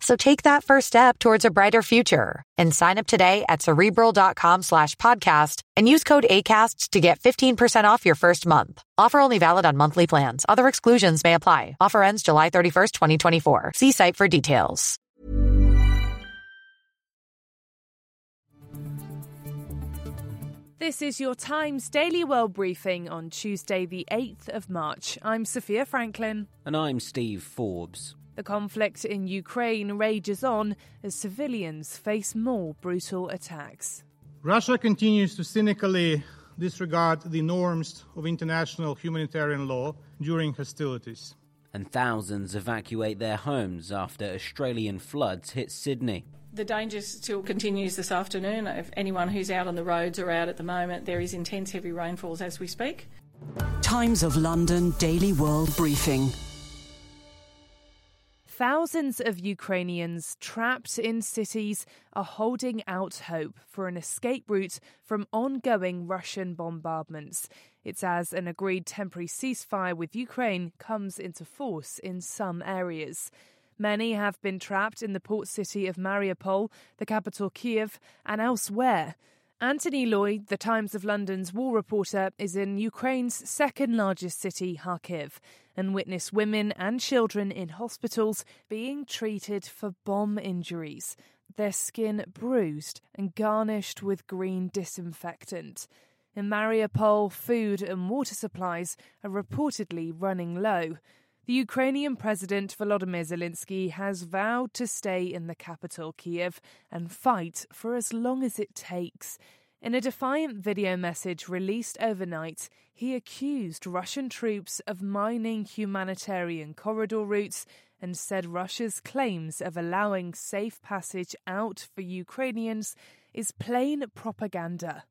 So take that first step towards a brighter future and sign up today at cerebral.com slash podcast and use code ACasts to get 15% off your first month. Offer only valid on monthly plans. Other exclusions may apply. Offer ends July 31st, 2024. See site for details. This is your Times Daily World Briefing on Tuesday, the 8th of March. I'm Sophia Franklin. And I'm Steve Forbes. The conflict in Ukraine rages on as civilians face more brutal attacks. Russia continues to cynically disregard the norms of international humanitarian law during hostilities. And thousands evacuate their homes after Australian floods hit Sydney. The danger still continues this afternoon. If anyone who's out on the roads or out at the moment, there is intense heavy rainfalls as we speak. Times of London Daily World Briefing. Thousands of Ukrainians trapped in cities are holding out hope for an escape route from ongoing Russian bombardments. It's as an agreed temporary ceasefire with Ukraine comes into force in some areas. Many have been trapped in the port city of Mariupol, the capital Kiev, and elsewhere. Anthony Lloyd, the Times of London's war reporter, is in Ukraine's second largest city, Kharkiv, and witnessed women and children in hospitals being treated for bomb injuries, their skin bruised and garnished with green disinfectant. In Mariupol, food and water supplies are reportedly running low. The Ukrainian President Volodymyr Zelensky has vowed to stay in the capital, Kiev, and fight for as long as it takes. In a defiant video message released overnight, he accused Russian troops of mining humanitarian corridor routes and said Russia's claims of allowing safe passage out for Ukrainians is plain propaganda.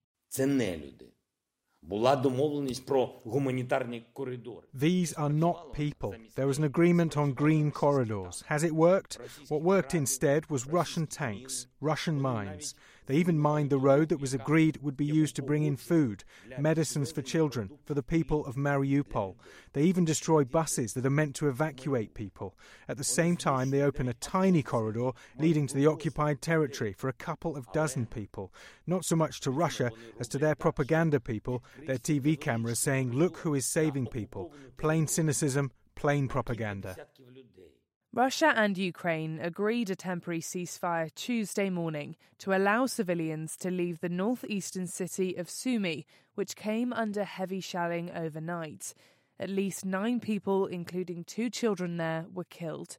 These are not people. There was an agreement on green corridors. Has it worked? What worked instead was Russian tanks, Russian mines. They even mined the road that was agreed would be used to bring in food, medicines for children, for the people of Mariupol. They even destroy buses that are meant to evacuate people. At the same time, they open a tiny corridor leading to the occupied territory for a couple of dozen people. Not so much to Russia as to their propaganda people, their TV cameras saying, look who is saving people. Plain cynicism, plain propaganda. Russia and Ukraine agreed a temporary ceasefire Tuesday morning to allow civilians to leave the northeastern city of Sumy, which came under heavy shelling overnight. At least nine people, including two children there, were killed.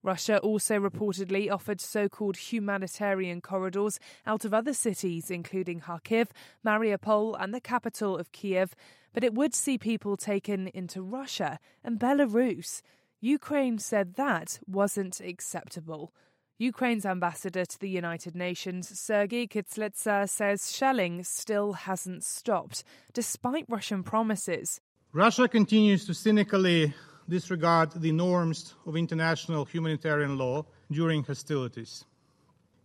Russia also reportedly offered so called humanitarian corridors out of other cities, including Kharkiv, Mariupol, and the capital of Kiev, but it would see people taken into Russia and Belarus. Ukraine said that wasn't acceptable. Ukraine's ambassador to the United Nations, Sergei Kyslytsya, says shelling still hasn't stopped, despite Russian promises. Russia continues to cynically disregard the norms of international humanitarian law during hostilities.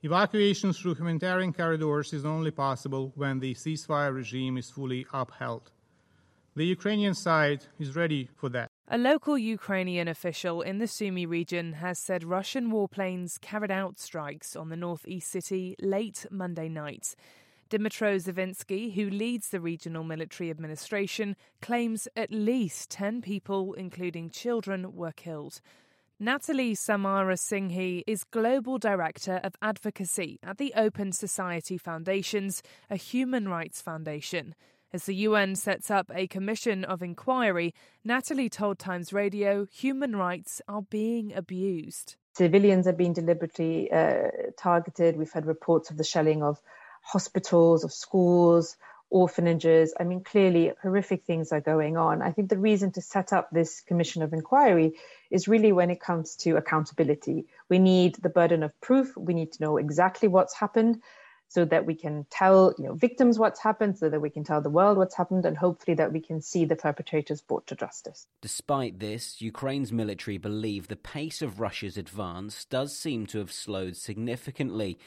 Evacuation through humanitarian corridors is only possible when the ceasefire regime is fully upheld. The Ukrainian side is ready for that. A local Ukrainian official in the Sumy region has said Russian warplanes carried out strikes on the northeast city late Monday night. Dmytro Zhyvytskyi, who leads the regional military administration, claims at least 10 people, including children, were killed. Natalie Samarasinghe is Global Director of Advocacy at the Open Society Foundations, a human rights foundation. As the UN sets up a commission of inquiry, Natalie told Times Radio human rights are being abused. Civilians are being deliberately uh, targeted. We've had reports of the shelling of hospitals, of schools, orphanages. I mean, clearly horrific things are going on. I think the reason to set up this commission of inquiry is really when it comes to accountability. We need the burden of proof. We need to know exactly what's happened so that we can tell you know victims what's happened so that we can tell the world what's happened and hopefully that we can see the perpetrators brought to justice despite this ukraine's military believe the pace of russia's advance does seem to have slowed significantly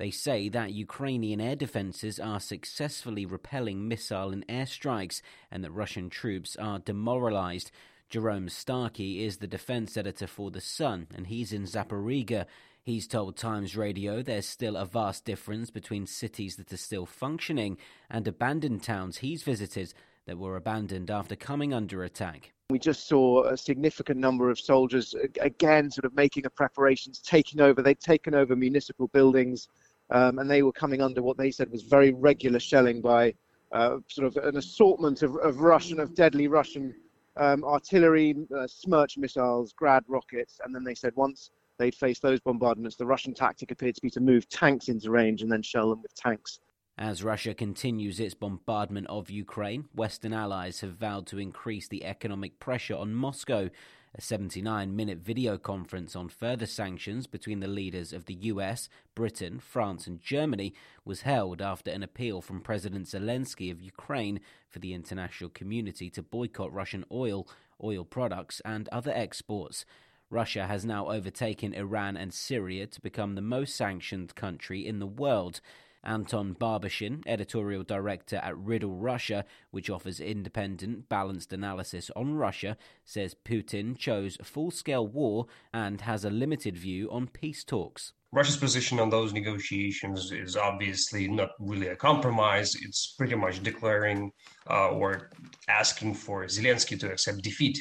they say that Ukrainian air defences are successfully repelling missile and airstrikes and that Russian troops are demoralised. Jerome Starkey is the defence editor for The Sun and he's in Zaporizhia. He's told Times Radio there's still a vast difference between cities that are still functioning and abandoned towns he's visited that were abandoned after coming under attack. We just saw a significant number of soldiers again sort of making a preparations, taking over. They'd taken over municipal buildings um, and they were coming under what they said was very regular shelling by uh, sort of an assortment of, of Russian, of deadly Russian um, artillery, uh, Smerch missiles, Grad rockets, and then they said once they'd face those bombardments, the Russian tactic appeared to be to move tanks into range and then shell them with tanks. As Russia continues its bombardment of Ukraine, Western allies have vowed to increase the economic pressure on Moscow a 79 minute video conference on further sanctions between the leaders of the US, Britain, France, and Germany was held after an appeal from President Zelensky of Ukraine for the international community to boycott Russian oil, oil products, and other exports. Russia has now overtaken Iran and Syria to become the most sanctioned country in the world. Anton Barbashin, editorial director at Riddle Russia, which offers independent, balanced analysis on Russia, says Putin chose full scale war and has a limited view on peace talks. Russia's position on those negotiations is obviously not really a compromise. It's pretty much declaring uh, or asking for Zelensky to accept defeat.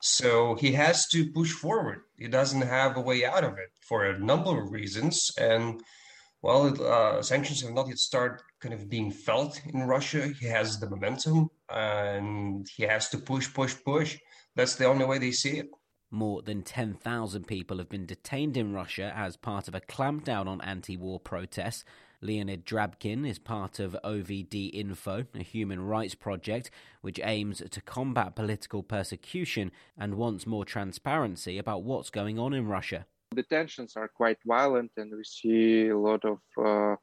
So he has to push forward. He doesn't have a way out of it for a number of reasons. And while uh, sanctions have not yet started kind of being felt in Russia. He has the momentum and he has to push, push, push. That's the only way they see it. More than 10,000 people have been detained in Russia as part of a clampdown on anti war protests. Leonid Drabkin is part of OVD Info, a human rights project which aims to combat political persecution and wants more transparency about what's going on in Russia. The tensions are quite violent, and we see a lot of uh,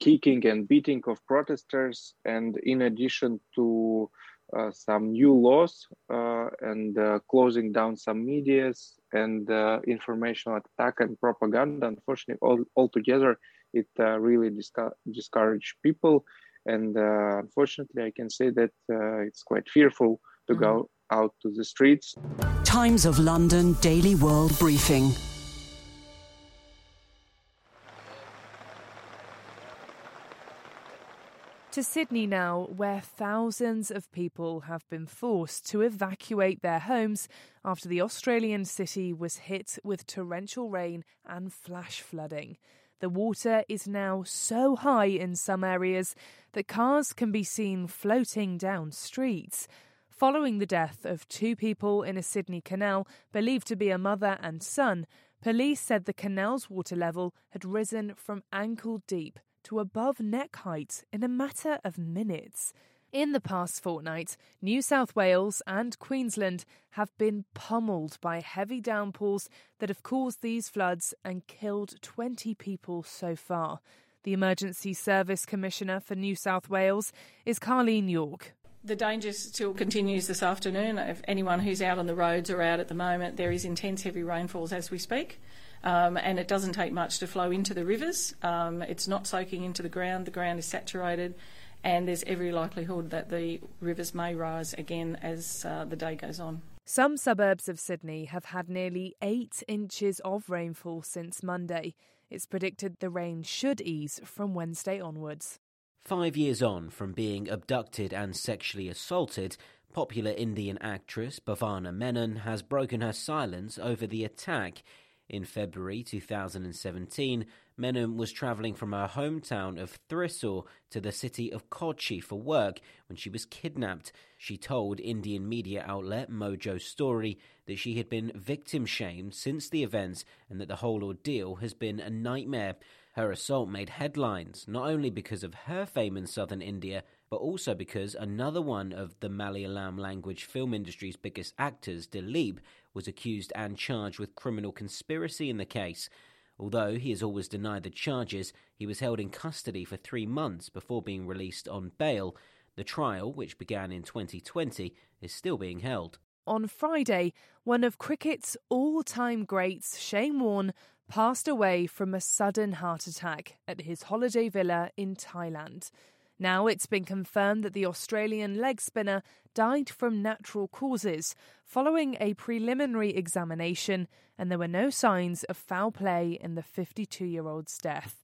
kicking and beating of protesters. And in addition to uh, some new laws uh, and uh, closing down some medias and uh, informational attack and propaganda, unfortunately, all, altogether, it uh, really disca- discouraged people. And unfortunately, I can say that it's quite fearful to mm-hmm. go out to the streets. Times of London Daily World Briefing. To Sydney now, where thousands of people have been forced to evacuate their homes after the Australian city was hit with torrential rain and flash flooding. The water is now so high in some areas that cars can be seen floating down streets. Following the death of two people in a Sydney canal, believed to be a mother and son, police said the canal's water level had risen from ankle deep to above neck height in a matter of minutes. In the past fortnight, New South Wales and Queensland have been pummeled by heavy downpours that have caused these floods and killed 20 people so far. The Emergency Service Commissioner for New South Wales is Carlene York. The danger still continues this afternoon. If anyone who's out on the roads or out at the moment, there is intense heavy rainfalls as we speak um, and it doesn't take much to flow into the rivers. Um, it's not soaking into the ground, the ground is saturated, and there's every likelihood that the rivers may rise again as uh, the day goes on. Some suburbs of Sydney have had nearly eight inches of rainfall since Monday. It's predicted the rain should ease from Wednesday onwards. Five years on from being abducted and sexually assaulted, popular Indian actress Bhavana Menon has broken her silence over the attack In February 2017, Menon was travelling from her hometown of Thrissur to the city of Kochi for work when she was kidnapped. She told Indian media outlet Mojo Story that she had been victim shamed since the events and that the whole ordeal has been a nightmare. Her assault made headlines, not only because of her fame in southern India, but also because another one of the Malayalam language film industry's biggest actors, Dileep, was accused and charged with criminal conspiracy in the case. Although he has always denied the charges, he was held in custody for three months before being released on bail. The trial, which began in 2020, is still being held. On Friday, one of cricket's all time greats, Shane Warne, passed away from a sudden heart attack at his holiday villa in Thailand. Now it's been confirmed that the Australian leg spinner died from natural causes following a preliminary examination, and there were no signs of foul play in the 52 year old's death.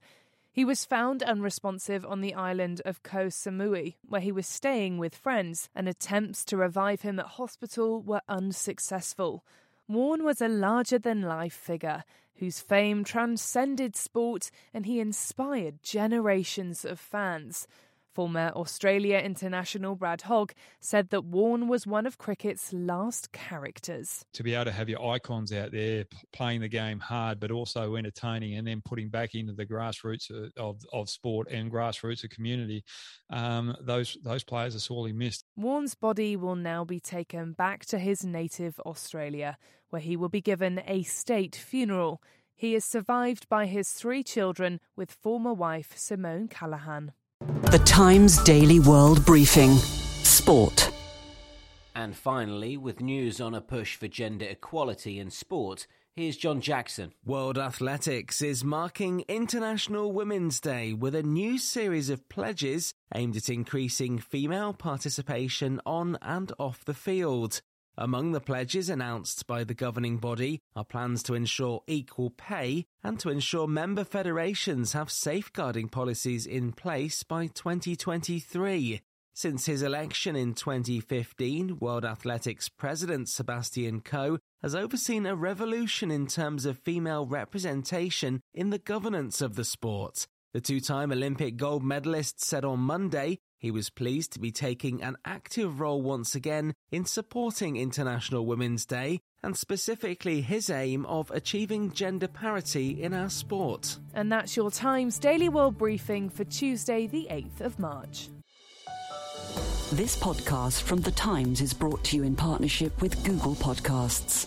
He was found unresponsive on the island of Koh Samui, where he was staying with friends, and attempts to revive him at hospital were unsuccessful. Warne was a larger than life figure whose fame transcended sport and he inspired generations of fans. Former Australia international Brad Hogg said that Warne was one of cricket's last characters. To be able to have your icons out there playing the game hard, but also entertaining, and then putting back into the grassroots of, of sport and grassroots of community, um, those those players are sorely missed. Warne's body will now be taken back to his native Australia, where he will be given a state funeral. He is survived by his three children with former wife Simone Callaghan. The Times Daily World Briefing Sport. And finally, with news on a push for gender equality in sport, here's John Jackson. World Athletics is marking International Women's Day with a new series of pledges aimed at increasing female participation on and off the field. Among the pledges announced by the governing body are plans to ensure equal pay and to ensure member federations have safeguarding policies in place by 2023. Since his election in 2015, World Athletics President Sebastian Coe has overseen a revolution in terms of female representation in the governance of the sport. The two time Olympic gold medalist said on Monday he was pleased to be taking an active role once again in supporting International Women's Day and specifically his aim of achieving gender parity in our sport. And that's your Times Daily World Briefing for Tuesday, the 8th of March. This podcast from The Times is brought to you in partnership with Google Podcasts.